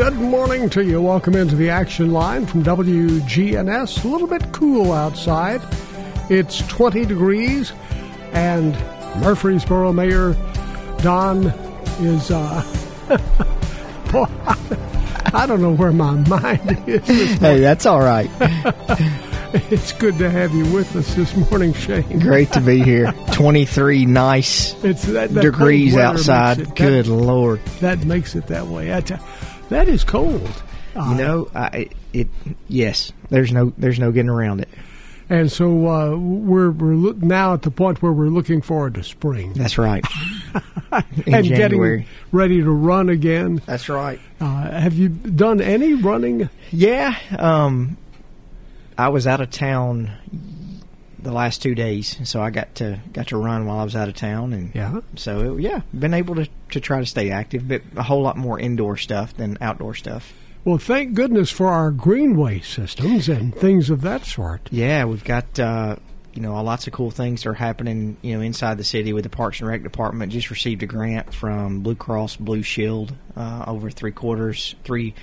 Good morning to you. Welcome into the action line from WGNS. A little bit cool outside. It's 20 degrees, and Murfreesboro Mayor Don is, uh, boy, I don't know where my mind is. Hey, that's all right. It's good to have you with us this morning, Shane. Great to be here. 23 nice It's that, that degrees outside. it- Good that, Lord. that makes it that way. I that is cold. Uh, You know, I, it, yes, there's no, there's no getting around it. And so uh, we're we're look, now at the point where we're looking forward to spring That's right. And January. getting ready to run again. That's right. Uh, have you done any running? Yeah. Um, I was out of town the last two days, so I got to got to run while I was out of town, and Yeah. so yeah, been able to to try to stay active, but a whole lot more indoor stuff than outdoor stuff. Well, thank goodness for our greenway systems and things of that sort. Yeah, we've got uh, you know lots of cool things that are happening you know inside the city with the Parks and Rec department. Just received a grant from Blue Cross Blue Shield uh, over three quarters three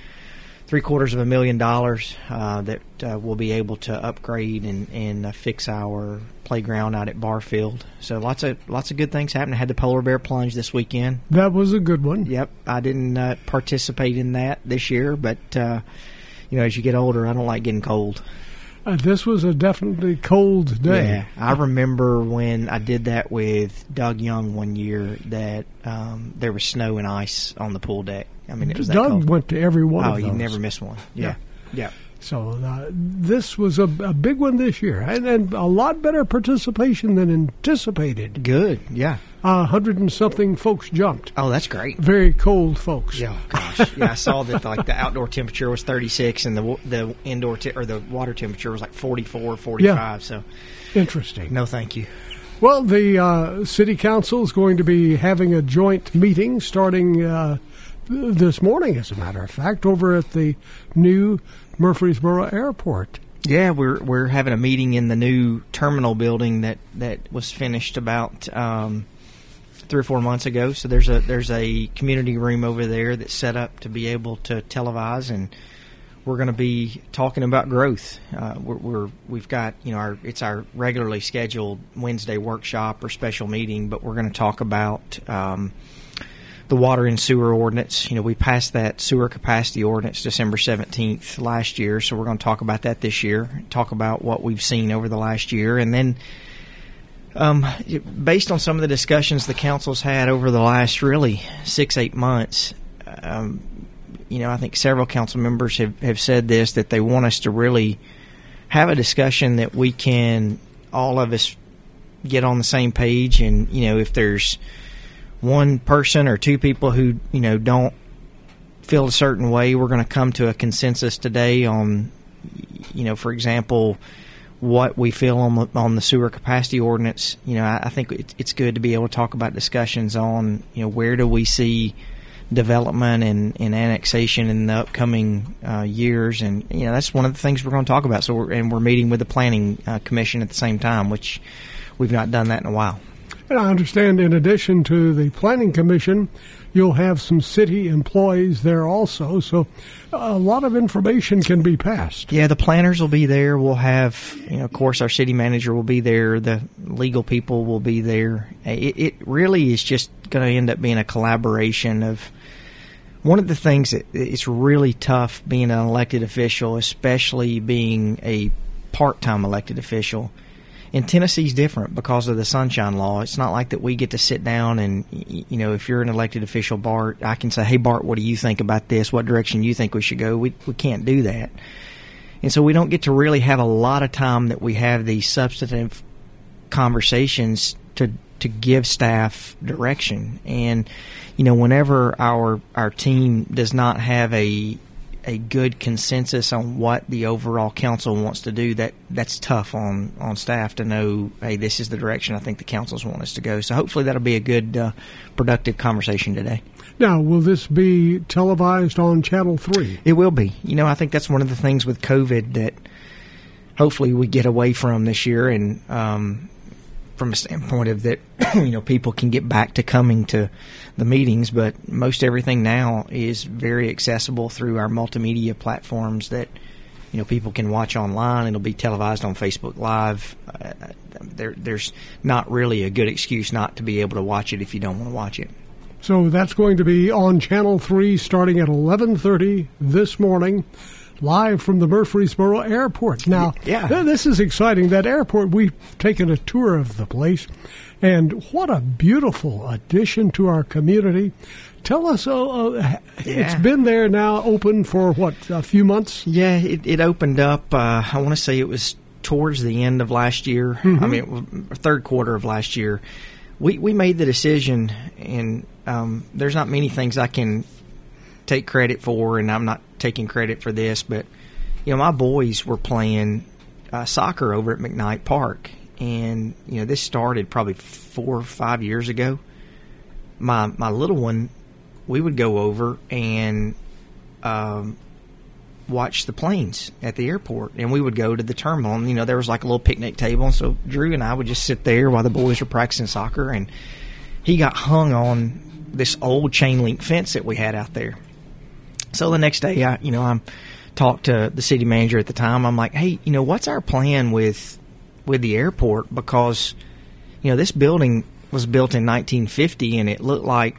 three quarters of a million dollars uh, that uh, we'll be able to upgrade and and uh, fix our playground out at Barfield. So lots of lots of good things happening. I had the polar bear plunge this weekend. That was a good one. Yep, I didn't uh, participate in that this year, but. Uh, you know, as you get older, I don't like getting cold. Uh, this was a definitely cold day. Yeah, I remember when I did that with Doug Young one year that um, there was snow and ice on the pool deck. I mean, it was Doug went to every one oh, of them. Oh, you never miss one. Yeah, yeah. So uh, this was a, a big one this year, and, and a lot better participation than anticipated. Good. Yeah. A hundred and something folks jumped. Oh, that's great. Very cold folks. Yeah, gosh. yeah, I saw that like the outdoor temperature was 36 and the the indoor te- or the water temperature was like 44, 45. So, Interesting. no, thank you. Well, the uh, city council is going to be having a joint meeting starting uh, this morning, as a matter of fact, over at the new Murfreesboro Airport. Yeah, we're we're having a meeting in the new terminal building that that was finished about um, three or four months ago. So there's a there's a community room over there that's set up to be able to televise, and we're going to be talking about growth. Uh, we're, we're we've got you know our it's our regularly scheduled Wednesday workshop or special meeting, but we're going to talk about. Um, the water and sewer ordinance. You know, we passed that sewer capacity ordinance December 17th last year, so we're going to talk about that this year, talk about what we've seen over the last year, and then um, based on some of the discussions the council's had over the last really six, eight months, um, you know, I think several council members have, have said this that they want us to really have a discussion that we can, all of us, get on the same page. And, you know, if there's one person or two people who you know don't feel a certain way, we're going to come to a consensus today on, you know, for example, what we feel on the, on the sewer capacity ordinance. You know, I, I think it, it's good to be able to talk about discussions on, you know, where do we see development and, and annexation in the upcoming uh, years, and you know that's one of the things we're going to talk about. So, we're, and we're meeting with the planning uh, commission at the same time, which we've not done that in a while. And I understand, in addition to the Planning Commission, you'll have some city employees there also. So a lot of information can be passed. Yeah, the planners will be there. We'll have, you know, of course, our city manager will be there. The legal people will be there. It, it really is just going to end up being a collaboration of. One of the things that it's really tough being an elected official, especially being a part-time elected official, And Tennessee's different because of the sunshine law. It's not like that we get to sit down and, you know, if you're an elected official, Bart, I can say, hey, Bart, what do you think about this? What direction you think we should go? We, we can't do that. And so we don't get to really have a lot of time that we have these substantive conversations to to give staff direction. And you know, whenever our our team does not have a a good consensus on what the overall council wants to do, that that's tough on on staff to know. Hey, this is the direction I think the councils want us to go. So hopefully that'll be a good, uh, productive conversation today. Now, will this be televised on Channel 3? It will be. You know, I think that's one of the things with COVID that hopefully we get away from this year, and um, from a standpoint of that, you know, people can get back to coming to the meetings. But most everything now is very accessible through our multimedia platforms that you know people can watch online. It'll be televised on Facebook Live. Uh, there, there's not really a good excuse not to be able to watch it if you don't want to watch it. So that's going to be on Channel 3 starting at 11:30 this morning live from the Murfreesboro Airport. Now, Yeah. this is exciting. That airport, we've taken a tour of the place, and what a beautiful addition to our community. Tell us, uh, uh, it's Yeah. been there now, open for what, a few months? Yeah, it, it opened up. Uh, I want to say it was towards the end of last year. I mean, third quarter of last year. We we made the decision, and um, there's not many things I can take credit for, and I'm not taking credit for this, but you know, my boys were playing uh, soccer over at McKnight Park, and you know, this started probably four or five years ago. My my little one, we would go over and um, watch the planes at the airport, and we would go to the terminal. And you know, there was like a little picnic table, and so Drew and I would just sit there while the boys were practicing soccer, and he got hung on this old chain link fence that we had out there. So the next day, I you know I'm talked to the city manager at the time. I'm like, hey, you know, what's our plan with with the airport because you know this building was built in 1950 and it looked like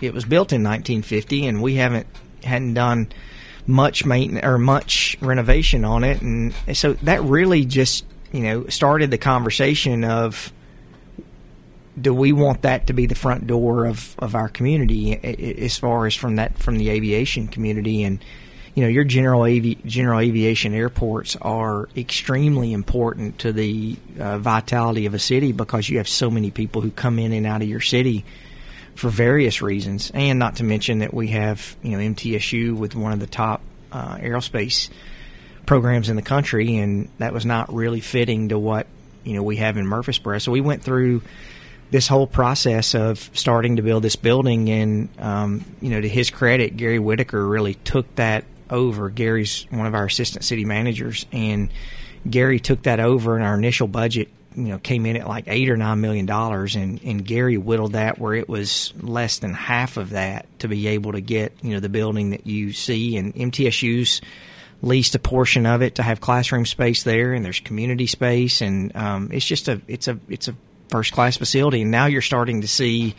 it was built in 1950 and we haven't hadn't done much maintenance or much renovation on it and so that really just you know started the conversation of do we want that to be the front door of, of our community as far as from that from the aviation community and you know your general avi- general aviation airports are extremely important to the uh, vitality of a city because you have so many people who come in and out of your city for various reasons and not to mention that we have you know MTSU with one of the top uh, aerospace programs in the country, and that was not really fitting to what you know we have in Murfreesboro. So we went through this whole process of starting to build this building, and um, you know, to his credit, Gary Whitaker really took that over. Gary's one of our assistant city managers, and Gary took that over, and our initial budget. You know, came in at like eight or nine million dollars, and and Gary whittled that where it was less than half of that to be able to get you know the building that you see, and MTSU's leased a portion of it to have classroom space there, and there's community space, and um, it's just a it's a it's a first class facility. And now you're starting to see,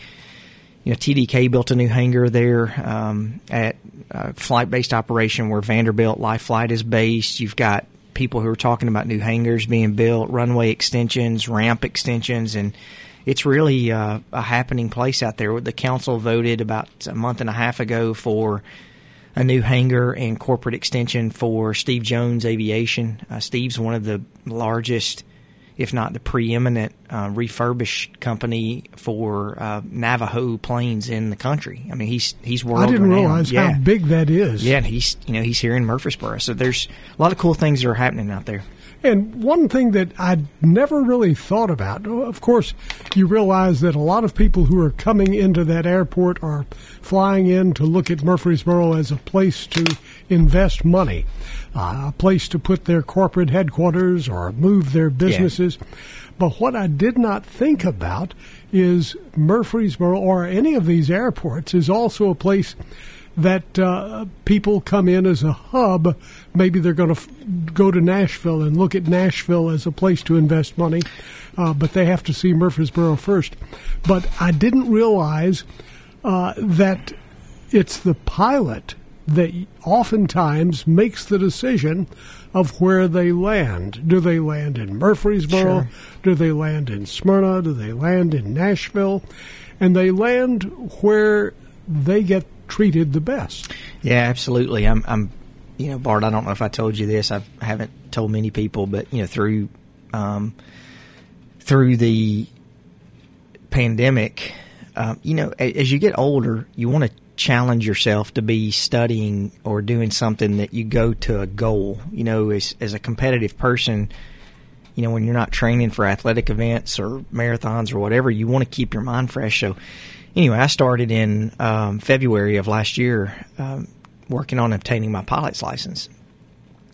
you know, TDK built a new hangar there um, at uh, flight based operation where Vanderbilt Life Flight is based. You've got people who are talking about new hangars being built, runway extensions, ramp extensions, and it's really uh, a happening place out there. The council voted about a month and a half ago for a new hangar and corporate extension for Steve Jones Aviation. Uh, Steve's one of the largest, if not the preeminent, uh, refurbished company for uh, Navajo planes in the country. I mean, he's he's world I didn't renowned. realize yeah. how big that is. Yeah, and he's you know he's here in Murfreesboro, so there's a lot of cool things that are happening out there. And one thing that I'd never really thought about, of course, you realize that a lot of people who are coming into that airport are flying in to look at Murfreesboro as a place to invest money, uh, a place to put their corporate headquarters or move their businesses. But what I did not think about is Murfreesboro or any of these airports is also a place that uh, people come in as a hub. Maybe they're going to f- go to Nashville and look at Nashville as a place to invest money, uh, but they have to see Murfreesboro first. But I didn't realize uh, that it's the pilot that oftentimes makes the decision of where they land. Do they land in Murfreesboro? Sure. Do they land in Smyrna? Do they land in Nashville? And they land where they get treated the best. Yeah, absolutely. I'm, I'm, you know, Bart. I don't know if I told you this. I haven't told many people, but you know, through, um, through the pandemic, um, you know, a- as you get older, you want to challenge yourself to be studying or doing something that you go to a goal. You know, as as a competitive person, you know, when you're not training for athletic events or marathons or whatever, you want to keep your mind fresh. So, anyway, I started in um, February of last year um, working on obtaining my pilot's license.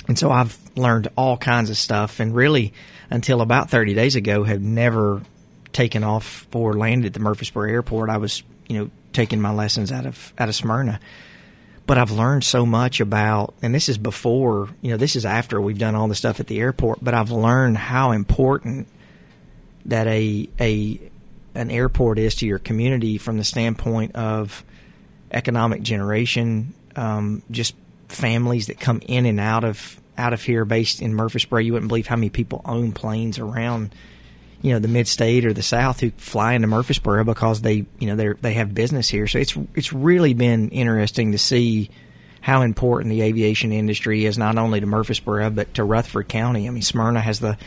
And so I've learned all kinds of stuff, and really, until about 30 days ago, have never taken off or landed at the Murfreesboro Airport. I was, you know, taking my lessons out of out of Smyrna. But I've learned so much about, and this is before, you know, this is after we've done all the stuff at the airport. But I've learned how important that a a an airport is to your community from the standpoint of economic generation, um, just families that come in and out of out of here based in Murfreesboro. You wouldn't believe how many people own planes around, you know, the mid state or the south who fly into Murfreesboro because they, you know, they they have business here. So it's it's really been interesting to see how important the aviation industry is not only to Murfreesboro but to Rutherford County. I mean, Smyrna has the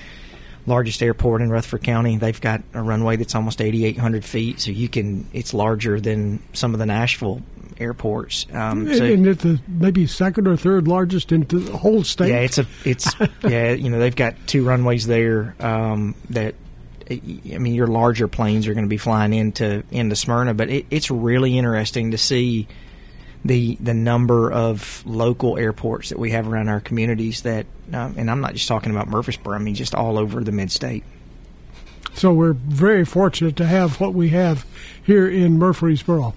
largest airport in Rutherford County. They've got a runway that's almost 8,800 feet, so you can. It's larger than some of the Nashville airports. Um, so, and it's the maybe second or third largest in the whole state. yeah, it's a it's yeah. You know, they've got two runways there um, that. I mean, your larger planes are going to be flying into into Smyrna, but it, it's really interesting to see the the number of local airports that we have around our communities. That, um, and I'm not just talking about Murfreesboro. I mean, just all over the mid state. So we're very fortunate to have what we have here in Murfreesboro.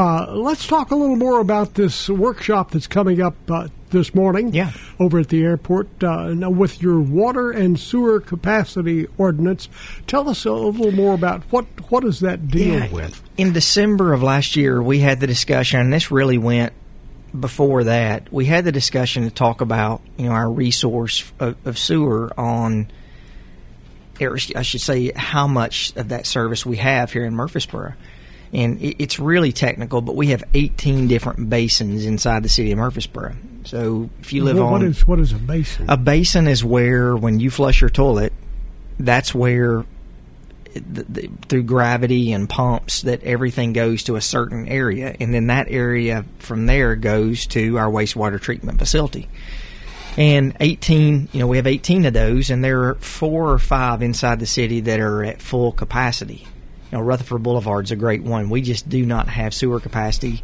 Uh, let's talk a little more about this workshop that's coming up uh, this morning Yeah. over at the airport. Uh, now, with your water and sewer capacity ordinance, tell us a little more about what what does that deal with? In December of last year, we had the discussion, and this really went before that. We had the discussion to talk about, you know, our resource of, of sewer on, I should say, how much of that service we have here in Murfreesboro. And it's really technical, but we have 18 different basins inside the city of Murfreesboro. So if you live what, on what is what is a basin? a basin is where, when you flush your toilet, that's where, the, the, through gravity and pumps, that everything goes to a certain area, and then that area from there goes to our wastewater treatment facility. And 18, you know, we have 18 of those, and there are four or five inside the city that are at full capacity. You know, Rutherford Boulevard's a great one. We just do not have sewer capacity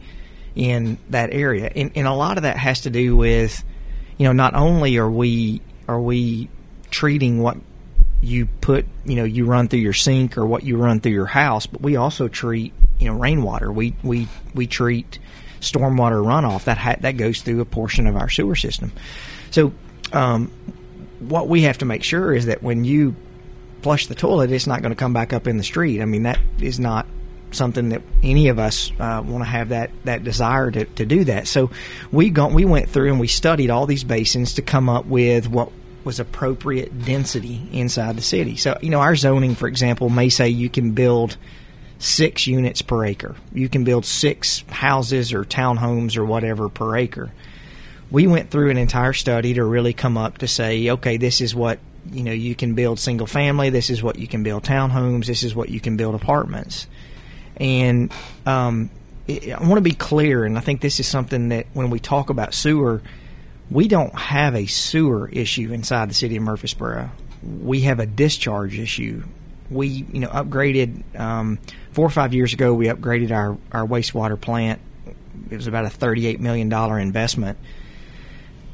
in that area, and, and a lot of that has to do with, you know, not only are we are we treating what you put, you know, you run through your sink or what you run through your house, but we also treat, you know, rainwater. We we we treat stormwater runoff that ha- that goes through a portion of our sewer system. So, um, what we have to make sure is that when you flush the toilet, it's not going to come back up in the street. I mean, that is not something that any of us uh, want to have that, that desire to, to do that. So we gone, we went through and we studied all these basins to come up with what was appropriate density inside the city. So you know, our zoning, for example, may say you can build six units per acre. You can build six houses or townhomes or whatever per acre we went through an entire study to really come up to say, okay, this is what you know you can build single family, this is what you can build townhomes, this is what you can build apartments, and um, I I want to be clear, and I think this is something that when we talk about sewer, we don't have a sewer issue inside the city of Murfreesboro. We have a discharge issue. We, you know, upgraded um, four or five years ago. We upgraded our our wastewater plant. It was about a thirty-eight million dollar investment.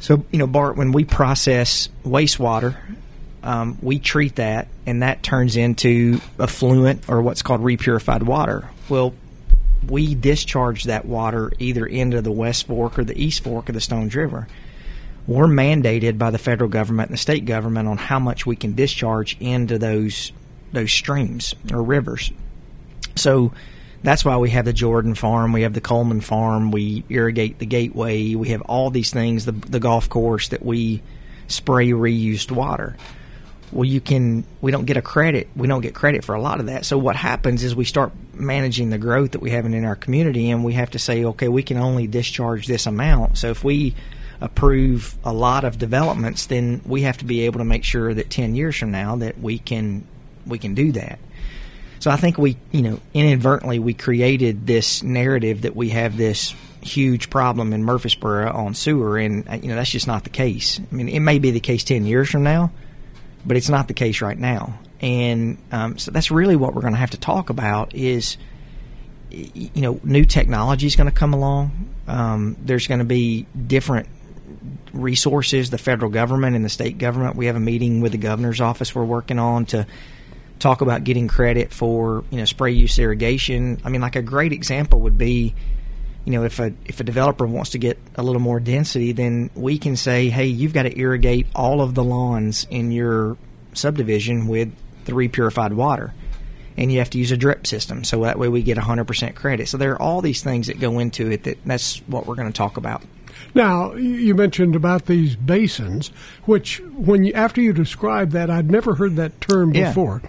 So, you know, Bart, when we process wastewater, um, we treat that, and that turns into effluent or what's called repurified water. Well, we discharge that water either into the West Fork or the East Fork of the Stones River. We're mandated by the federal government and the state government on how much we can discharge into those those streams or rivers. So That's why we have the Jordan Farm, we have the Coleman Farm, we irrigate the Gateway, we have all these things, the the golf course that we spray reused water. Well, you can. We don't get a credit. We don't get credit for a lot of that. So what happens is we start managing the growth that we have in our community, and we have to say, okay, we can only discharge this amount. So if we approve a lot of developments, then we have to be able to make sure that ten years from now that we can we can do that. So I think we, you know, inadvertently we created this narrative that we have this huge problem in Murfreesboro on sewer, and uh, you know that's just not the case. I mean, it may be the case ten years from now, but it's not the case right now. And um, so that's really what we're going to have to talk about is, you know, new technology is going to come along. Um, there's going to be different resources. The federal government and the state government. We have a meeting with the governor's office. We're working on to talk about getting credit for you know spray use irrigation. I mean, like a great example would be, you know, if a if a developer wants to get a little more density, then we can say, hey, you've got to irrigate all of the lawns in your subdivision with the repurified water. And you have to use a drip system, so that way we get 100% credit. So there are all these things that go into it. That that's what we're going to talk about. Now, you mentioned about these basins, which when you, after you described that, I'd never heard that term Yeah. before.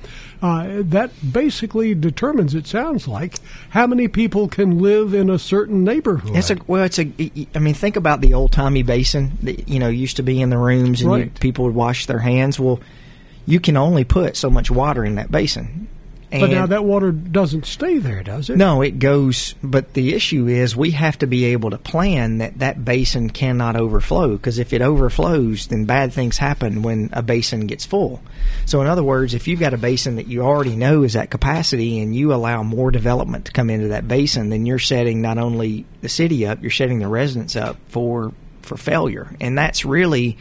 Uh, that basically determines, it sounds like, how many people can live in a certain neighborhood. It's a well, it's a. I mean, think about the old timey basin that you know used to be in the rooms and you, people would wash their hands. Well, you can only put so much water in that basin. But now that water doesn't stay there, does it? no, it goes. But the issue is we have to be able to plan that that basin cannot overflow because if it overflows, then bad things happen when a basin gets full. So, in other words, if you've got a basin that you already know is at capacity and you allow more development to come into that basin, then you're setting not only the city up, you're setting the residents up for for failure. And that's really,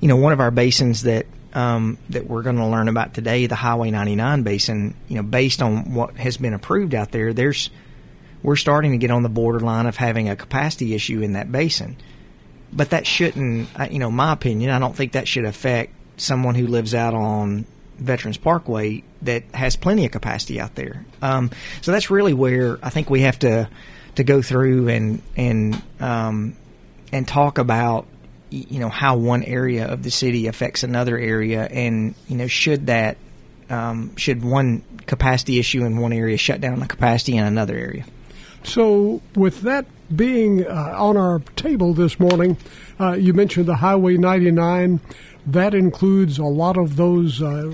you know, one of our basins that um, that we're going to learn about today, the Highway 99 basin. You know, based on what has been approved out there, there's we're starting to get on the borderline of having a capacity issue in that basin. But that shouldn't, you know, my opinion, I don't think that should affect someone who lives out on Veterans Parkway that has plenty of capacity out there. Um, so that's really where I think we have to to go through and and um, and talk about you know how one area of the city affects another area, and you know should that um, should one capacity issue in one area shut down the capacity in another area. So, with that being uh, on our table this morning, uh, you mentioned the Highway 99. That includes a lot of those uh,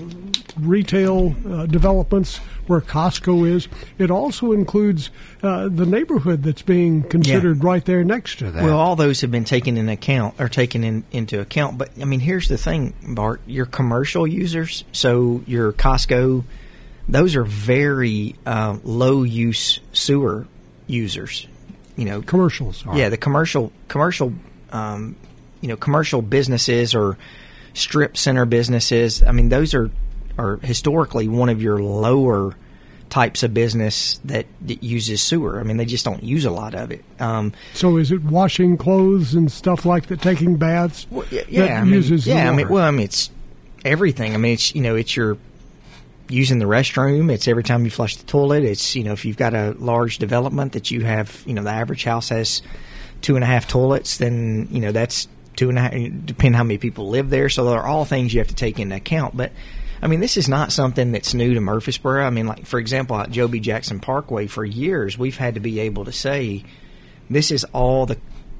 retail uh, developments where Costco is. It also includes uh, the neighborhood that's being considered right there next to that. Well, all those have been taken in account or taken in, into account. But I mean, here's the thing, Bart: your commercial users, so your Costco, those are very uh, low use sewer users. You know, commercials. Are. yeah, the commercial commercial, um, you know, commercial businesses or strip center businesses. I mean, those are are historically one of your lower types of business that, that uses sewer. I mean, they just don't use a lot of it. Um, So, is it washing clothes and stuff like that, taking baths? Well, yeah, I mean, yeah. I mean, well, I mean, it's everything. I mean, it's you know, it's your using the restroom. It's every time you flush the toilet. It's you know, if you've got a large development that you have, you know, the average house has two and a half toilets, then you know that's two and a half. Depending how many people live there, so they're all things you have to take into account. But I mean, this is not something that's new to Murfreesboro. I mean, like for example, at Joe B. Jackson Parkway, for years we've had to be able to say this is all the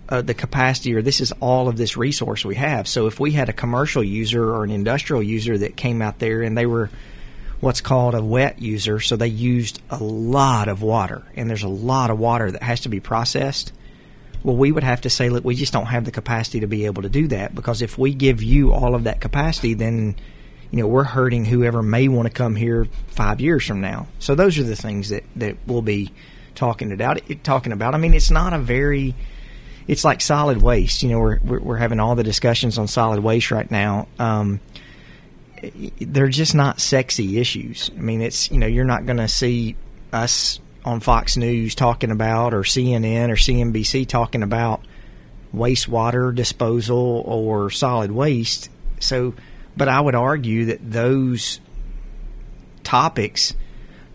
uh, the capacity or this is all of this resource we have. So if we had a commercial user or an industrial user that came out there and they were what's called a wet user, so they used a lot of water and there's a lot of water that has to be processed. Well, we would have to say, look, we just don't have the capacity to be able to do that because if we give you all of that capacity, then you know we're hurting whoever may want to come here five years from now. So those are the things that that we'll be talking about. Talking about. I mean, it's not a very it's like solid waste. You know, we're we're, having all the discussions on solid waste right now. Um, they're just not sexy issues. I mean, it's you know you're not going to see us on Fox News talking about or CNN or CNBC talking about wastewater disposal or solid waste. So, but I would argue that those topics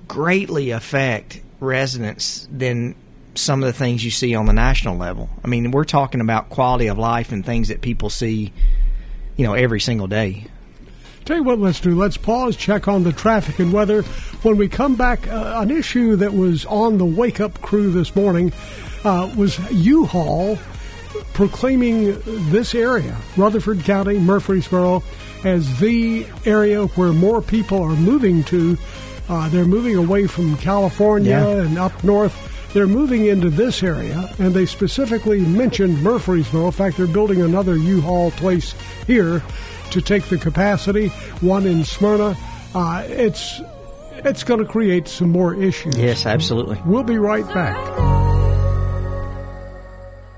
greatly affect residents than some of the things you see on the national level. I mean, we're talking about quality of life and things that people see, you know, every single day. Tell you what, let's do. Let's pause, check on the traffic and weather. When we come back, uh, an issue that was on the wake up crew this morning uh, was U-Haul proclaiming this area, Rutherford County, Murfreesboro, as the area where more people are moving to. Uh, they're moving away from California Yeah. and up north. They're moving into this area, and they specifically mentioned Murfreesboro. In fact, they're building another U-Haul place here to take the capacity. One in Smyrna. Uh, it's it's going to create some more issues. Yes, absolutely. We'll be right back.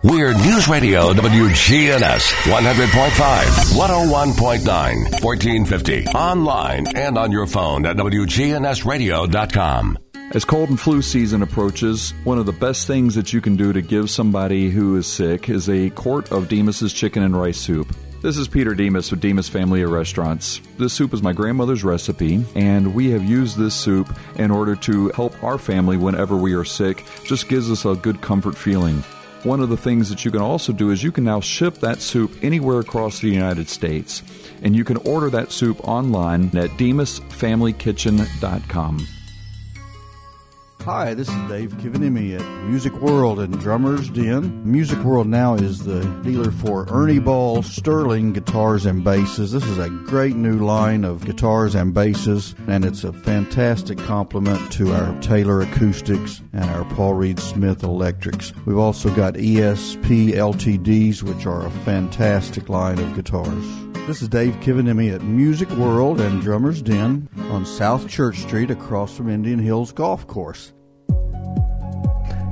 We're News Radio WGNS 100.5, 101.9, 1450. Online and on your phone at WGNSradio.com. As cold and flu season approaches, one of the best things that you can do to give somebody who is sick is a quart of Demos's chicken and rice soup. This is Peter Demos with Demos Family of Restaurants. This soup is my grandmother's recipe, and we have used this soup in order to help our family whenever we are sick. Just gives us a good comfort feeling. One of the things that you can also do is you can now ship that soup anywhere across the United States. And you can order that soup online at demosfamilykitchen.com. Hi, this is Dave Kivanimi at Music World and Drummers Den. Music World now is the dealer for Ernie Ball Sterling guitars and basses. This is a great new line of guitars and basses, and it's a fantastic complement to our Taylor acoustics and our Paul Reed Smith electrics. We've also got ESP LTDs, which are a fantastic line of guitars. This is Dave Kivanimi at Music World and Drummers Den on South Church Street across from Indian Hills Golf Course.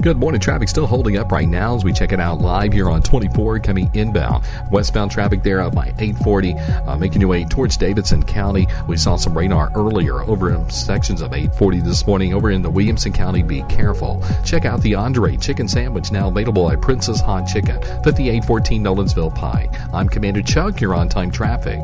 Good morning. Traffic still holding up right now as we check it out live here on 24 coming inbound. Westbound traffic there up by 840, uh, making your way towards Davidson County. We saw some radar earlier over in sections of 840 this morning over in the Williamson County. Be careful. Check out the Andre Chicken Sandwich now available at Prince's Hot Chicken, 5814 Nolensville Pike. I'm Commander Chuck. You're on time traffic.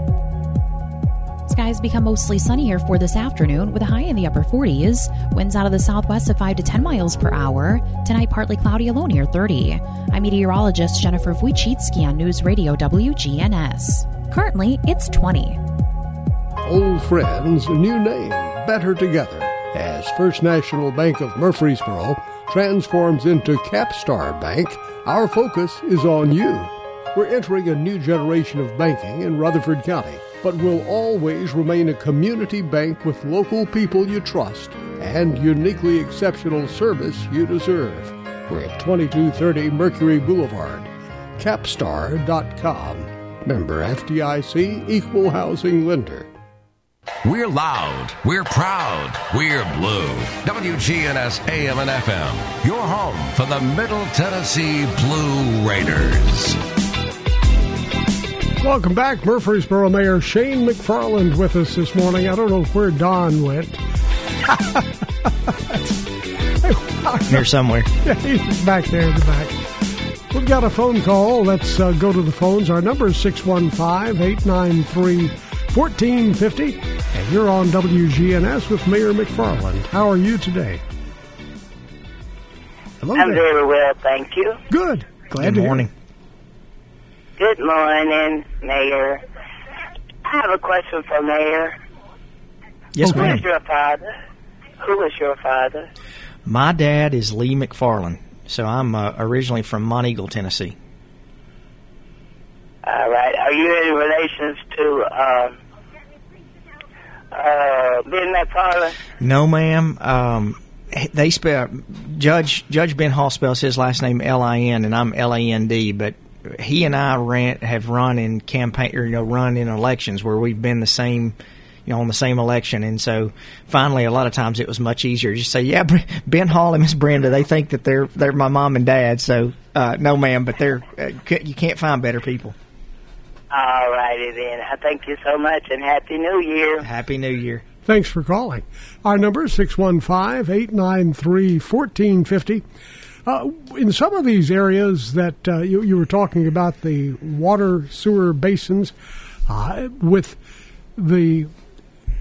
Skies become mostly sunny here for this afternoon with a high in the upper 40s. Winds out of the southwest of 5 to 10 miles per hour. Tonight, partly cloudy, a low near 30. I'm meteorologist Jennifer Wojcicki on News Radio WGNS. Currently, it's 20. Old friends, new name, better together. As First National Bank of Murfreesboro transforms into Capstar Bank, our focus is on you. We're entering a new generation of banking in Rutherford County, but will always remain a community bank with local people you trust and uniquely exceptional service you deserve. We're at 2230 Mercury Boulevard. Capstar.com. Member FDIC Equal Housing Lender. We're loud. We're proud. We're blue. WGNS AM and FM. Your home for the Middle Tennessee Blue Raiders. Welcome back, Murfreesboro Mayor Shane McFarland with us this morning. I don't know where Don went. Here somewhere. Yeah, He's back there in the back. We've got a phone call. Let's uh, go to the phones. Our number is 615 893 1450. And you're on WGNS with Mayor McFarland. How are you today? Hello I'm there. very well, thank you. Good. Glad Good to hear morning. Good morning, Mayor. I have a question for Mayor. Yes. Ma'am. is your father? Who is your father? My dad is Lee McFarland, so I'm uh, originally from Monteagle, Tennessee. All right. Are you in relations to uh, uh, Ben McFarlin? No, ma'am. Um, they spell Judge Judge Ben Hall spells his last name L I N, and I'm L A N D. But he and I ran have run in campaign or you know run in elections where we've been the same. You know, on the same election, and so finally, a lot of times it was much easier. Just say, "Yeah, Ben Hall and Miss Brenda. They think that they're they're my mom and dad." So, uh, no, ma'am, but they're uh, you can't find better people. All righty then. I thank you so much and Happy New Year. Happy New Year. Thanks for calling. Our number is 615 893 1450. Uh, In some of these areas that uh, you, you were talking about, the water sewer basins, uh, with the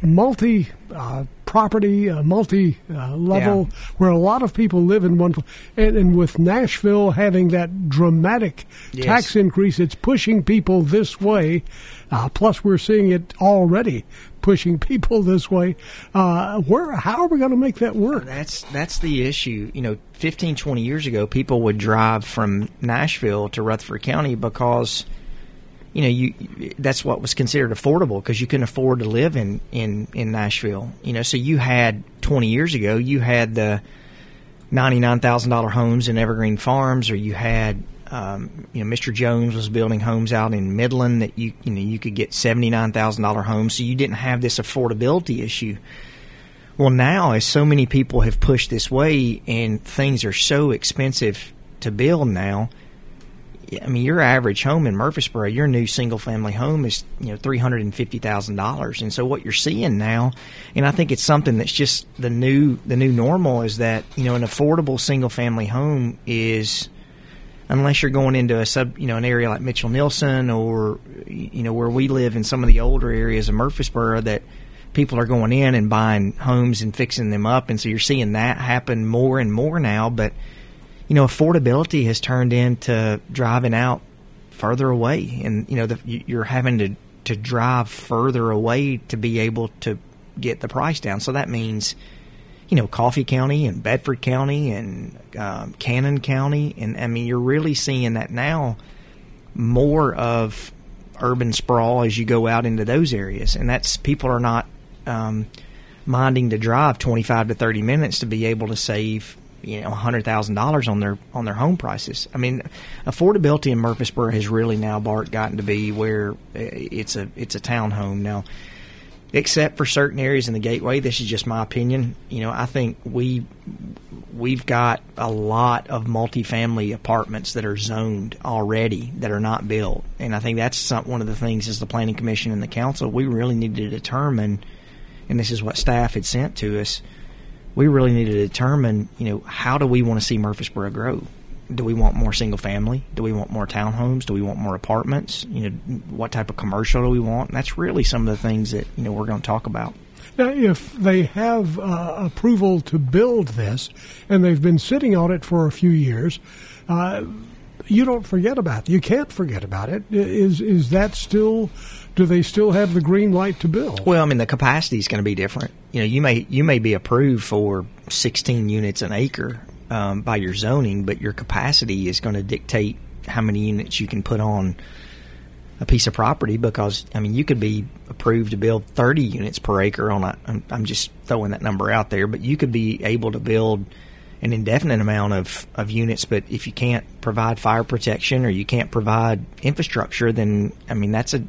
multi uh, property, uh, multi uh, level, where a lot of people live in one. pl- And, and with Nashville having that dramatic Yes. tax increase, it's pushing people this way. Uh, plus, we're seeing it already pushing people this way. Uh, where? How are we going to make that work? That's that's the issue. You know, 15, 20 years ago, people would drive from Nashville to Rutherford County because, you know, you that's what was considered affordable because you couldn't afford to live in in in Nashville. You know, so you had twenty years ago, you had the ninety nine thousand dollar homes in Evergreen Farms, or you had. Um, you know, Mr. Jones was building homes out in Midland that you you know you could get seventy nine thousand dollar homes, so you didn't have this affordability issue. Well, now as so many people have pushed this way and things are so expensive to build now, I mean, your average home in Murfreesboro, your new single family home is you know three hundred and fifty thousand dollars, and so what you're seeing now, and I think it's something that's just the new the new normal is that you know an affordable single family home is unless you're going into a sub, you know, an area like Mitchell Neilson or you know where we live in some of the older areas of Murfreesboro that people are going in and buying homes and fixing them up, and so you're seeing that happen more and more now. But you know, affordability has turned into driving out further away, and you know, the, you- you're having to to drive further away to be able to get the price down. So that means you know, Coffee County and Bedford County and um, Cannon County, and I mean, you're really seeing that now more of urban sprawl as you go out into those areas, and that's people are not um, minding to drive 25 to 30 minutes to be able to save you know hundred thousand dollars on their on their home prices. I mean, affordability in Murfreesboro has really now Bart gotten to be where uh, it's a it's a townhome now except for certain areas in the gateway. This is just my opinion. You know, I think we we've got a lot of multifamily apartments that are zoned already that are not built, and I think that's some, one of the things as the planning commission and the council we really need to determine. And this is what staff had sent to us. We really need to determine, you know, how do we want to see Murfreesboro grow? Do we want more single family? Do we want more townhomes? Do we want more apartments? You know, what type of commercial do we want? And that's really some of the things that you know we're going to talk about. Now, if they have uh, approval to build this, and they've been sitting on it for a few years, uh, you don't forget about it. You can't forget about it. Is Is is that still? Do they still have the green light to build? Well, I mean, the capacity is going to be different. You know, you may you may be approved for 16 units an acre um, by your zoning, but your capacity is going to dictate how many units you can put on a piece of property. Because I mean, you could be approved to build 30 units per acre on a. I'm, I'm just throwing that number out there, but you could be able to build an indefinite amount of, of units, but if you can't provide fire protection or you can't provide infrastructure, then I mean that's a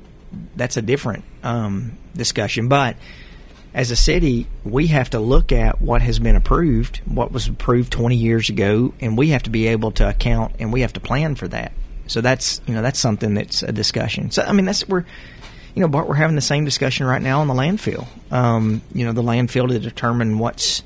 that's a different um, discussion. But as a city, we have to look at what has been approved, what was approved 20 years ago, and we have to be able to account and we have to plan for that. So that's you know that's something that's a discussion. So I mean that's we're you know Bart we're having the same discussion right now on the landfill. Um, you know the landfill to determine what's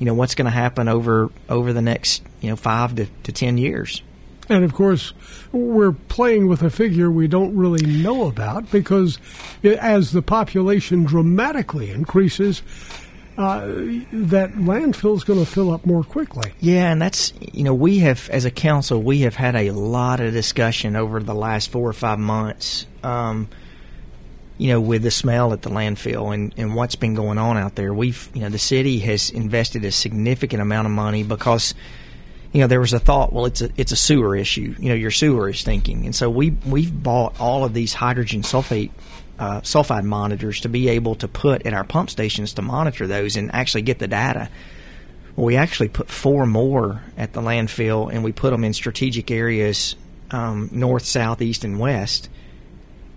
you know what's going to happen over over the next you know five to, to ten years. And of course, we're playing with a figure we don't really know about because as the population dramatically increases, uh, that landfill is going to fill up more quickly. Yeah, and that's you know we have as a council we have had a lot of discussion over the last four or five months. Um, you know, with the smell at the landfill and, and what's been going on out there, we've you know the city has invested a significant amount of money because you know there was a thought, well, it's a it's a sewer issue. You know, your sewer is stinking, and so we we've bought all of these hydrogen sulfate uh, sulfide monitors to be able to put in our pump stations to monitor those and actually get the data. Well, we actually put four more at the landfill, and we put them in strategic areas, um, north, south, east, and west.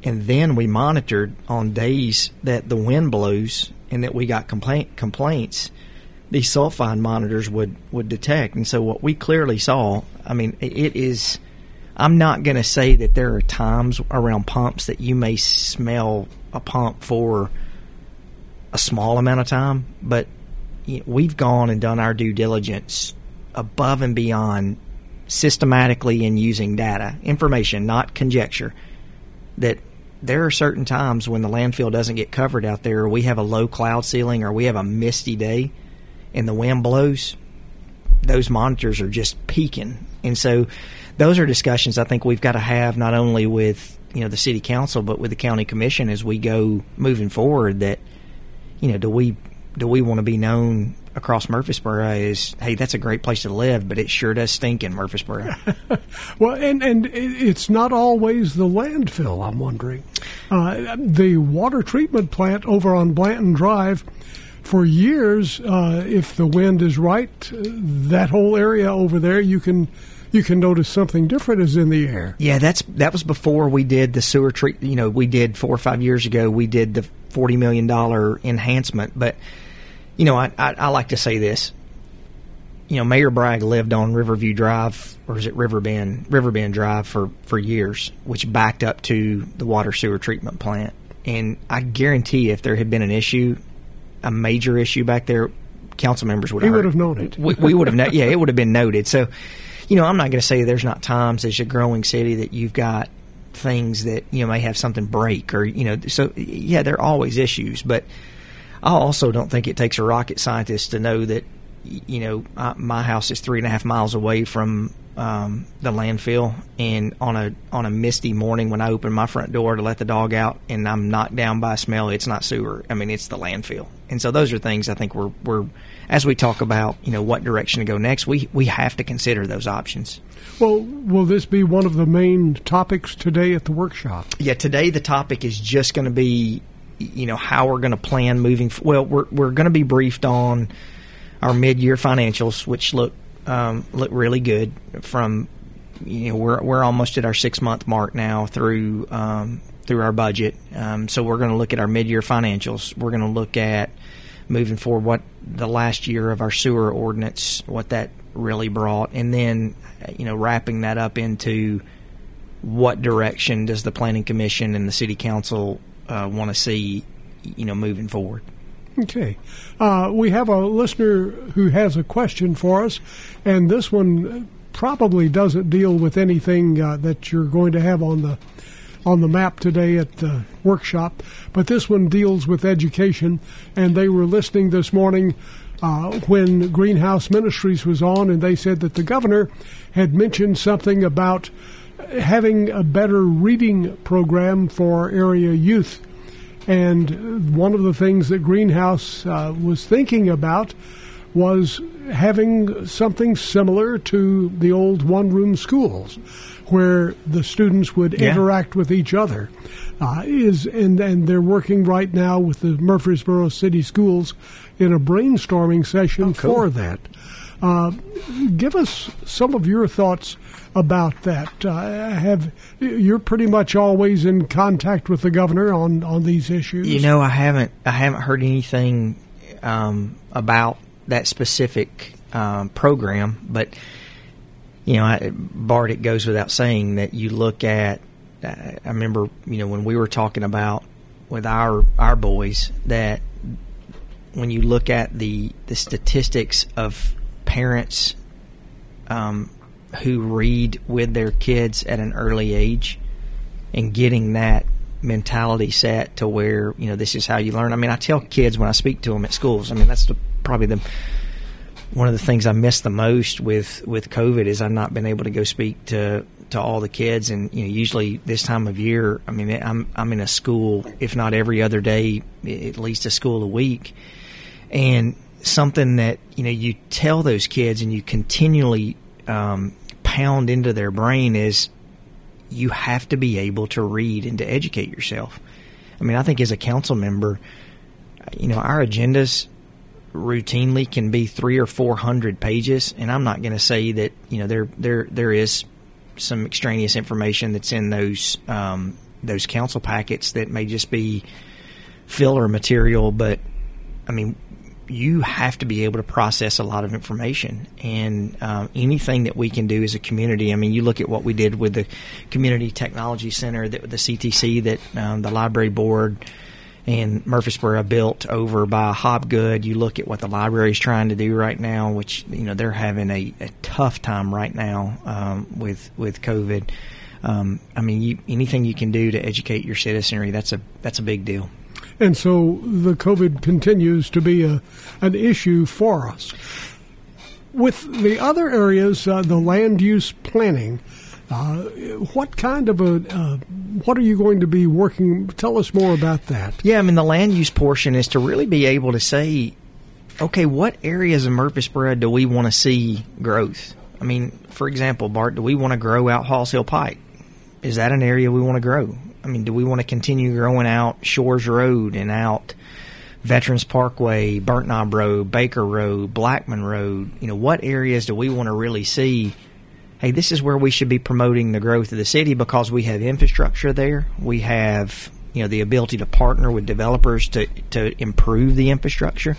And then we monitored on days that the wind blows and that we got complaint complaints. These sulfide monitors would would detect, and so what we clearly saw. I mean, it- is. I'm not going to say that there are times around pumps that you may smell a pump for a small amount of time, but we've gone and done our due diligence above and beyond systematically in using data, information, not conjecture, that there are certain times when the landfill doesn't get covered out there, or we have a low cloud ceiling, or we have a misty day, and the wind blows. Those monitors are just peaking, and so those are discussions I think we've got to have not only with you know the city council, but with the county commission as we go moving forward. That you know, do we do we want to be known across Murfreesboro as, hey, that's a great place to live, but it sure does stink in Murfreesboro. Well, and and it's not always the landfill. I'm wondering. Uh, the water treatment plant over on Blanton Drive, for years, uh, if the wind is right, uh, that whole area over there, you can you can notice something different is in the air. yeah, that's that was before we did the sewer treat. You know, we did four or five years ago. We did the forty million dollar enhancement, but you know, I, I I like to say this. You know, Mayor Bragg lived on Riverview Drive, or is it Riverbend Riverbend Drive for for years, which backed up to the water sewer treatment plant. And I guarantee, if there had been an issue, a major issue back there, council members would He have would have known it. we, we would have no, yeah it would have been noted so you know i'm not going to say there's not times as a growing city that you've got things that you know may have something break or you know so yeah there are always issues but i also don't think it takes a rocket scientist to know that you know I, my house is three and a half miles away from um, the landfill and on a on a misty morning when i open my front door to let the dog out and i'm knocked down by a smell it's not sewer i mean it's the landfill and so those are things i think we're we're as we talk about you know what direction to go next we we have to consider those options Well, will this be one of the main topics today at the workshop? yeah, today the topic is just going to be, you know, how we're going to plan moving. Well, we're we're going to be briefed on our mid-year financials, which look um, look really good. From you know, we're we're almost at our six-month mark now through um, through our budget. Um, so we're going to look at our mid-year financials. We're going to look at moving forward what the last year of our sewer ordinance, what that really brought, and then you know wrapping that up into what direction does the planning commission and the city council uh, want to see you know moving forward Okay. Uh, we have a listener who has a question for us, and this one probably doesn't deal with anything uh, that you're going to have on the on the map today at the workshop, but this one deals with education. And they were listening this morning uh, when Greenhouse Ministries was on, and they said that the governor had mentioned something about having a better reading program for area youth. And one of the things that Greenhouse uh, was thinking about was having something similar to the old one room schools where the students would Yeah. interact with each other. Uh, is and, and they're working right now with the Murfreesboro City Schools in a brainstorming session cool. for that. Uh, give us some of your thoughts about that. Uh, have you're pretty much always in contact with the governor on, on these issues? you know i haven't i haven't heard anything um, about that specific um, program but you know I, bart it goes without saying that you look at uh, i remember you know when we were talking about with our our boys that when you look at the the statistics of parents um, who read with their kids at an early age and getting that mentality set to where you know this is how you learn. I mean, I tell kids when I speak to them at schools. I mean, that's the, probably the one of the things I miss the most with with COVID is I've not been able to go speak to to all the kids. And you know, usually this time of year, I mean, I'm I'm in a school, if not every other day, at least a school a week, and something that you know you tell those kids and you continually um, pound into their brain is you have to be able to read and to educate yourself. I mean, I think as a council member, you know, our agendas routinely can be three or four hundred pages, and I'm not going to say that you know there there there is some extraneous information that's in those um, those council packets that may just be filler material, but I mean, you have to be able to process a lot of information, and um, anything that we can do as a community. I mean, you look at what we did with the Community Technology Center, that the CTC, that um, the library board and Murfreesboro built over by Hobgood. You look at what the library is trying to do right now, which you know they're having a, a tough time right now um, with with COVID. um, I mean, you, anything you can do to educate your citizenry, that's a that's a big deal. And so the COVID continues to be a, an issue for us. With the other areas, uh, the land use planning, uh, what kind of a, uh, what are you going to be working? Tell us more about that. Yeah, I mean, the land use portion is to really be able to say, okay, what areas of Murfreesboro do we want to see growth? I mean, for example, Bart, do we want to grow out Halls Hill Pike? Is that an area we want to grow? I mean, do we want to continue growing out Shores Road and out Veterans Parkway, Burnt Knob Road, Baker Road, Blackman Road? You know, what areas do we want to really see? Hey, this is where we should be promoting the growth of the city because we have infrastructure there. We have, you know, the ability to partner with developers to, to improve the infrastructure.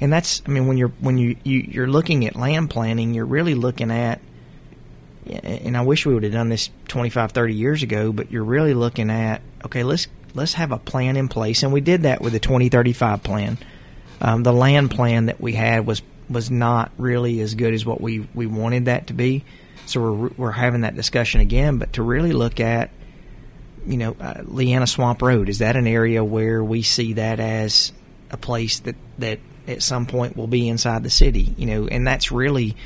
And that's, I mean, when you're when you, you you're looking at land planning, you're really looking at and I wish we would have done this 25, 30 years ago, but you're really looking at, okay, let's let's have a plan in place, and we did that with the 2035 plan. Um, the land plan that we had was was not really as good as what we, we wanted that to be, so we're we're having that discussion again. But to really look at, you know, uh, Leanna Swamp Road is that an area where we see that as a place that that at some point will be inside the city, you know, and that's really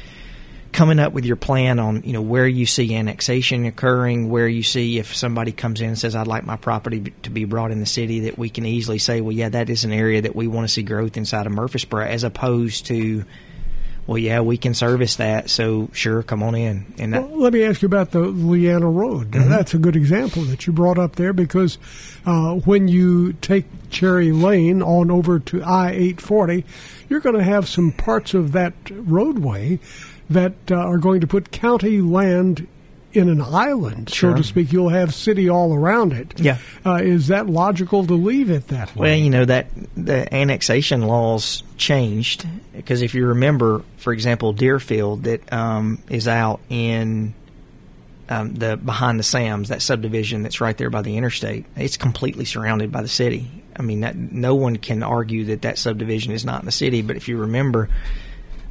coming up with your plan on you know where you see annexation occurring, where you see if somebody comes in and says I'd like my property to be brought in the city, that we can easily say, well, yeah, that is an area that we want to see growth inside of Murfreesboro, as opposed to, well, yeah, we can service that, so sure, come on in. And that, Well, let me ask you about the Leanna Road. Now, That's a good example that you brought up there because uh, when you take Cherry Lane on over to I 840, you're going to have some parts of that roadway that uh, are going to put county land in an island, so Sure. to speak. You'll have city all around it. Yeah. Uh, is that logical to leave it that way? Well, you know that the annexation laws changed because if you remember, for example, Deerfield that um, is out in um, the behind the Sams, that subdivision that's right there by the interstate. It's completely surrounded by the city. I mean, that no one can argue that that subdivision is not in the city. But if you remember,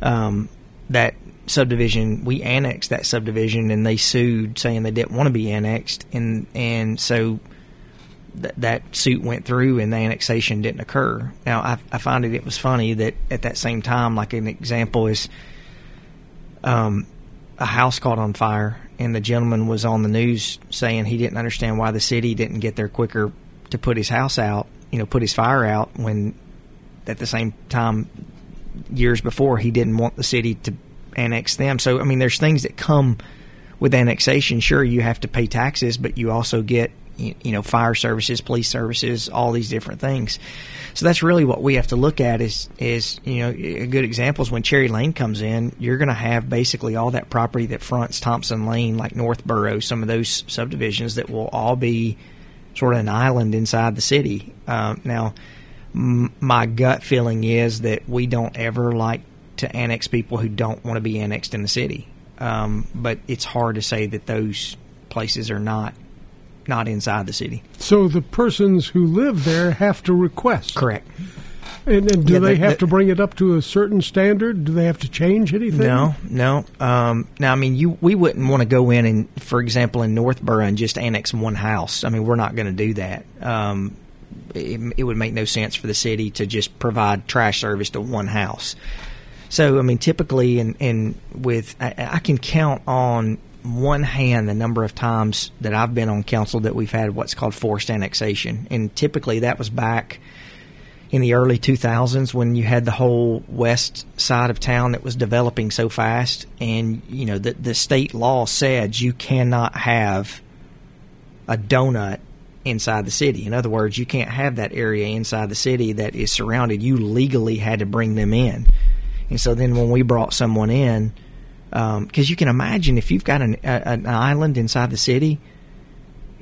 um, that subdivision, we annexed that subdivision, and they sued saying they didn't want to be annexed, and and so that that suit went through and the annexation didn't occur. Now, I, I find it it was funny that at that same time, like an example is, um, a house caught on fire, and the gentleman was on the news saying he didn't understand why the city didn't get there quicker to put his house out, you know, put his fire out when at the same time years before he didn't want the city to annex them. So I mean, there's things that come with annexation. Sure, you have to pay taxes, but you also get you know fire services, police services, all these different things. So that's really what we have to look at is is you know a good example is when Cherry Lane comes in, you're going to have basically all that property that fronts Thompson Lane, like Northborough, some of those subdivisions that will all be sort of an island inside the city. Um, now, m- my gut feeling is that we don't ever like to annex people who don't want to be annexed in the city. Um, but it's hard to say that those places are not not inside the city. so the persons who live there have to request. Correct. And, and do Yeah, they the- have the- to bring it up to a certain standard? Do they have to change anything? No, no. Um, now, I mean, you we wouldn't want to go in and, for example, in Northborough and just annex one house. I mean, we're not going to do that. Um, it, it would make no sense for the city to just provide trash service to one house. So, I mean, typically, in, in with I, I can count on one hand the number of times that I've been on council that we've had what's called forced annexation, and typically that was back in the early 2000s when you had the whole west side of town that was developing so fast. And you know the the state law said you cannot have a donut inside the city. In other words you can't have that area inside the city that is surrounded. You legally had to bring them in and so then when we brought someone in because you can imagine if you've got an, a, an island inside the city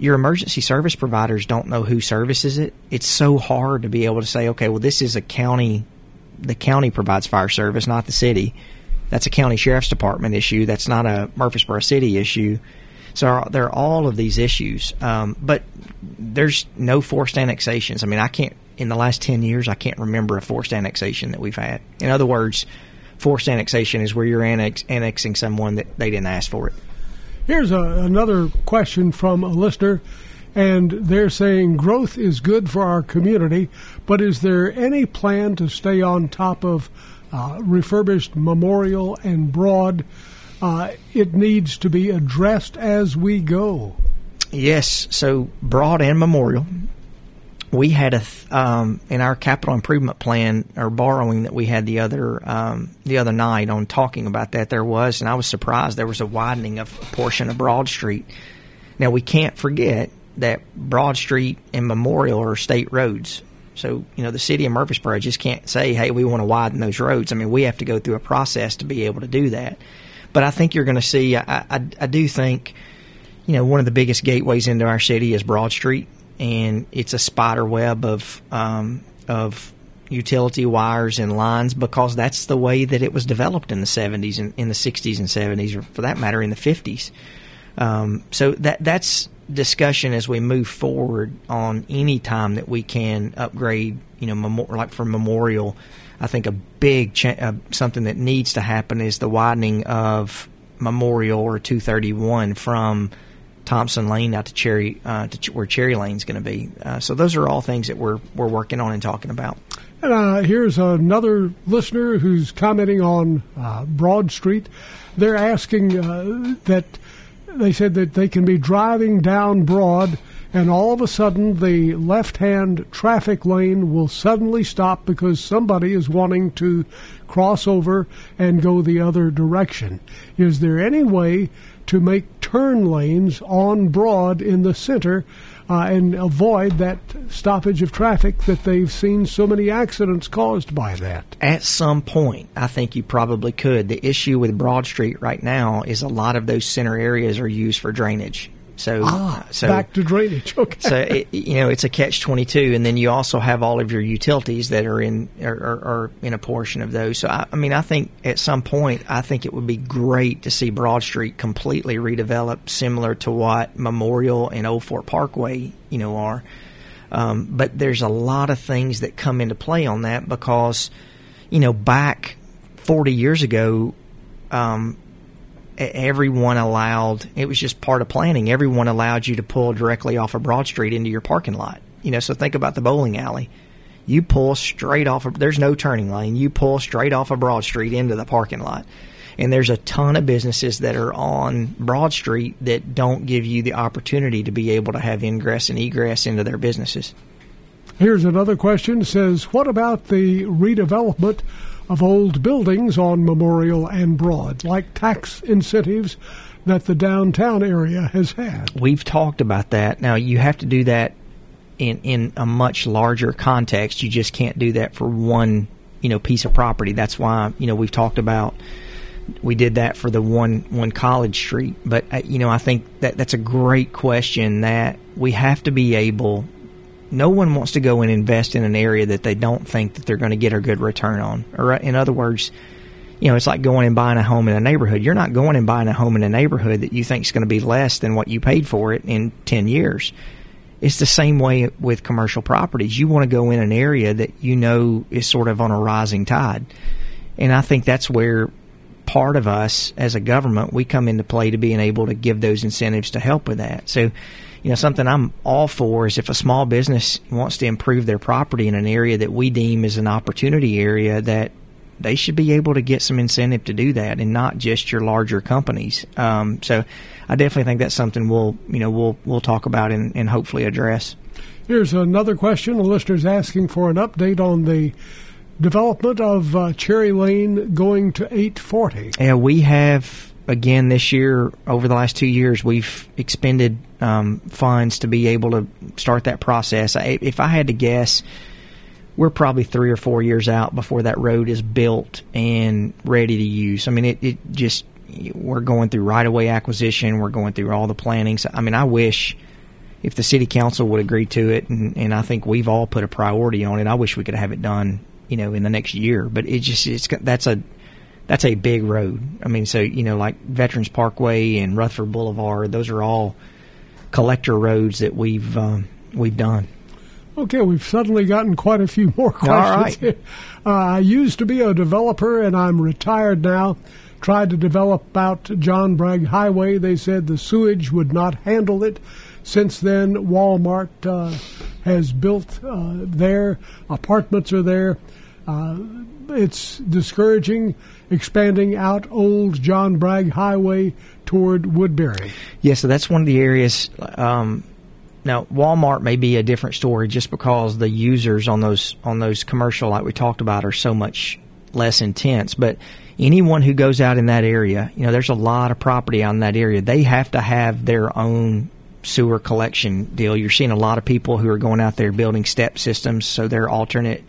your emergency service providers don't know who services it. It's so hard to be able to say, okay, well, this is a county. The county provides fire service, not the city. That's a county sheriff's department issue. That's not a Murfreesboro city issue. So there are all of these issues, um, but there's no forced annexations. I mean, I can't. In the last ten years, I can't remember a forced annexation that we've had. In other words, forced annexation is where you're annex, annexing someone that they didn't ask for it. Here's a, another question from a listener, and they're saying growth is good for our community, but is there any plan to stay on top of uh, refurbished Memorial and Broad? Uh, it needs to be addressed as we go. Yes, so Broad and Memorial, we had a th- um, in our capital improvement plan or borrowing that we had the other um, the other night on talking about that. There was, and I was surprised there was a widening of a portion of Broad Street. Now we can't forget that Broad Street and Memorial are state roads. So you know the city of Murfreesboro just can't say, "Hey, we want to widen those roads." I mean, we have to go through a process to be able to do that. But I think you're going to see. I, I, I do think you know, one of the biggest gateways into our city is Broad Street, and it's a spider web of um, of utility wires and lines because that's the way that it was developed in the 70s and in the 60s and 70s, or for that matter, in the 50s. Um, so that that's discussion as we move forward on any time that we can upgrade, you know, like for Memorial. I think a big cha- uh, something that needs to happen is the widening of Memorial or 231 from Thompson Lane out to Cherry, uh, to ch- where Cherry Lane's going to be. Uh, so those are all things that we're we're working on and talking about. And uh, here's another listener who's commenting on uh, Broad Street. They're asking uh, that they said that they can be driving down Broad, and all of a sudden the left-hand traffic lane will suddenly stop because somebody is wanting to cross over and go the other direction. Is there any way to make turn lanes on Broad in the center? uh, and avoid that stoppage of traffic that they've seen so many accidents caused by that. At some point, I think you probably could. The issue with Broad Street right now is a lot of those center areas are used for drainage. So, Ah, so back to drainage. Okay. so it, you know it's a catch twenty two, and then you also have all of your utilities that are in are, are, are in a portion of those. So I, I mean, I think at some point, I think it would be great to see Broad Street completely redeveloped, similar to what Memorial and Old Fort Parkway, you know, are. Um, but there's a lot of things that come into play on that because, you know, back 40 years ago, um, everyone allowed it was just part of planning. Everyone allowed you to pull directly off of broad street into your parking lot. You know so think about the bowling alley. You pull straight off of there's no turning lane. You pull straight off of broad street into the parking lot. And there's a ton of businesses that are on broad street that don't give you the opportunity to be able to have ingress and egress into their businesses. Here's another question. Says, what about the redevelopment of old buildings on Memorial and Broad, like tax incentives that the downtown area has had? We've talked about that. Now you have to do that in in a much larger context. You just can't do that for one, you know, piece of property. That's why, you know, we've talked about we did that for the one one College Street. But uh, you know, I think that that's a great question that we have to be able no one wants to go and invest in an area that they don't think that they're going to get a good return on. Or in other words, you know, it's like going and buying a home in a neighborhood. You're not going and buying a home in a neighborhood that you think is going to be less than what you paid for it in 10 years. It's the same way with commercial properties. You want to go in an area that you know is sort of on a rising tide. And I think that's where part of us as a government, we come into play to being able to give those incentives to help with that. So, you know, something I'm all for is if a small business wants to improve their property in an area that we deem as an opportunity area, that they should be able to get some incentive to do that, and not just your larger companies. Um, so, I definitely think that's something we'll, you know, we'll we'll talk about and, and hopefully address. Here's another question. A listener's asking for an update on the development of uh, Cherry Lane going to 840. Yeah, we have again this year. Over the last two years, we've expended um, funds to be able to start that process. I, if I had to guess, we're probably three or four years out before that road is built and ready to use. I mean, it, it just we're going through right of way acquisition. We're going through all the planning. So, I mean, I wish if the city council would agree to it, and, and I think we've all put a priority on it. I wish we could have it done, you know, in the next year. But it just it's that's a that's a big road. I mean, so you know, like Veterans Parkway and Rutherford Boulevard, those are all collector roads that we've um, we've done. Okay, we've suddenly gotten quite a few more questions. right. uh, I used to be a developer and I'm retired now. tried to develop out John Bragg Highway. They said the sewage would not handle it. Since then, Walmart uh, has built uh, there, apartments are there. Uh, it's discouraging expanding out old John Bragg Highway toward Woodbury. Yeah, so that's one of the areas. Um, now, Walmart may be a different story just because the users on those on those commercial, like we talked about, are so much less intense. But anyone who goes out in that area, you know, there's a lot of property in that area. They have to have their own sewer collection deal. You're seeing a lot of people who are going out there building step systems, so they're alternate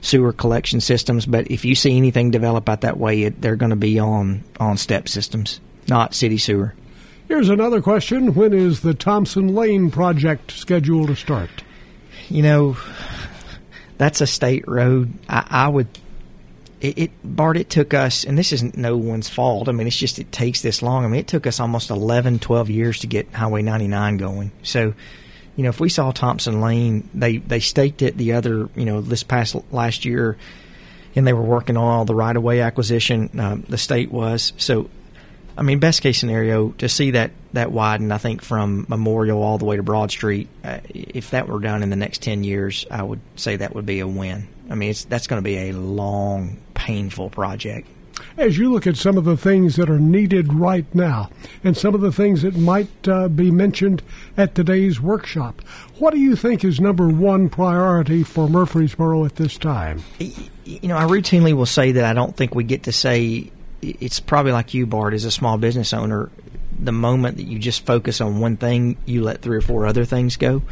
sewer collection systems. But if you see anything develop out that way, it, they're going to be on on step systems, not city sewer. Here's another question When is the Thompson Lane project scheduled to start? You know, that's a state road. I, I would. It, it Bart. It took us, and this isn't no one's fault. I mean, it's just it takes this long. I mean, it took us almost 11, 12 years to get Highway 99 going. So, you know, if we saw Thompson Lane, they they staked it the other, you know, this past last year, and they were working on all the right of way acquisition. Um, the state was so. I mean, best case scenario to see that that widen. I think from Memorial all the way to Broad Street. Uh, if that were done in the next ten years, I would say that would be a win. I mean, that's going to be a long, painful project. As you look at some of the things that are needed right now and some of the things that might uh, be mentioned at today's workshop, what do you think is number one priority for Murfreesboro at this time? You know, I routinely will say that I don't think we get to say it's probably like you, Bart, as a small business owner. The moment that you just focus on one thing, you let three or four other things go.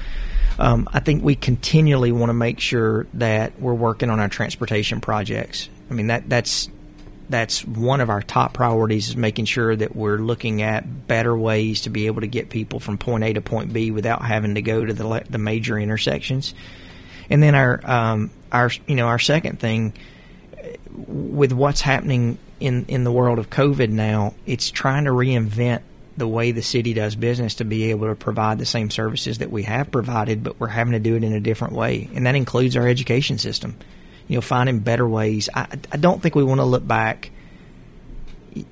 Um, I think we continually want to make sure that we're working on our transportation projects. I mean that that's that's one of our top priorities is making sure that we're looking at better ways to be able to get people from point A to point B without having to go to the the major intersections. And then our um, our you know our second thing with what's happening in in the world of COVID now, it's trying to reinvent the way the city does business to be able to provide the same services that we have provided, but we're having to do it in a different way, and that includes our education system. You know, finding better ways. I, I don't think we want to look back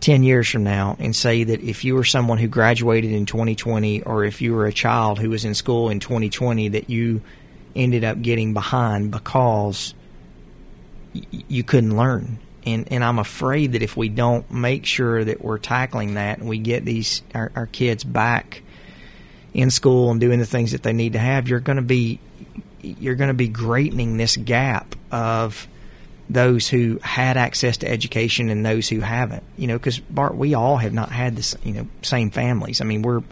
ten years from now and say that if you were someone who graduated in 2020, or if you were a child who was in school in 2020, that you ended up getting behind because y- you couldn't learn and and I'm afraid that if we don't make sure that we're tackling that and we get these our, our kids back in school and doing the things that they need to have, you're going to be you're going to be greatening this gap of those who had access to education and those who haven't. You know, because Bart, we all have not had this you know same families. I mean, we're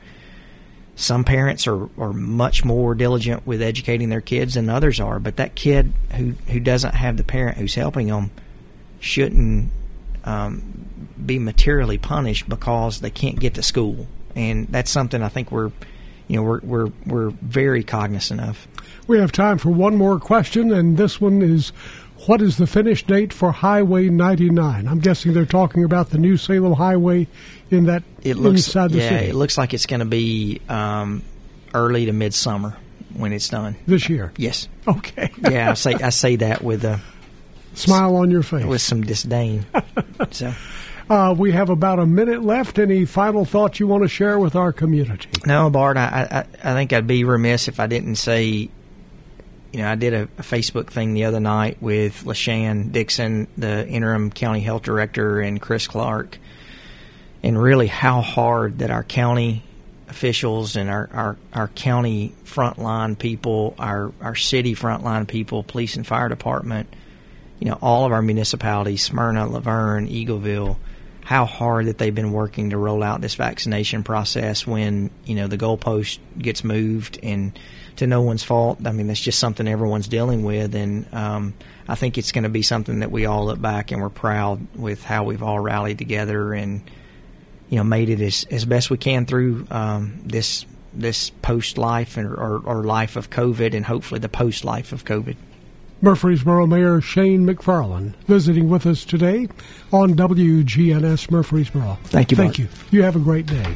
some parents are, are much more diligent with educating their kids than others are, but that kid who who doesn't have the parent who's helping them shouldn't um, be materially punished because they can't get to school, and that's something I think we're, you know, we're we're we're very cognizant of. We have time for one more question, and this one is. What is the finish date for Highway 99? I'm guessing they're talking about the new Salem Highway in that It looks inside the yeah, city it looks like it's going to be um, early to midsummer when it's done. this year. Yes, Okay. yeah, I say I say that with a Smile on your face. with some disdain. so. Uh, we have about a minute left. Any final thoughts you want to share with our community? No, Bart, I, I, I think I'd be remiss if I didn't say, you know, I did a, a Facebook thing the other night with LaShann Dixon, the interim county health director, and Chris Clark, and really how hard that our county officials and our, our, our county frontline people, our, our city frontline people, police and fire department, you know, all of our municipalities, Smyrna, La Vergne, Eagleville, how hard that they've been working to roll out this vaccination process when, you know, the goalpost gets moved and to no one's fault. I mean, that's just something everyone's dealing with. And um, I think it's going to be something that we all look back and we're proud with how we've all rallied together and, you know, made it as, as best we can through um, this this post life or, or, or life of COVID and hopefully the post life of COVID. Murfreesboro Mayor Shane McFarland visiting with us today on WGNS Murfreesboro. Thank you, Thank Bart. you. You have a great day.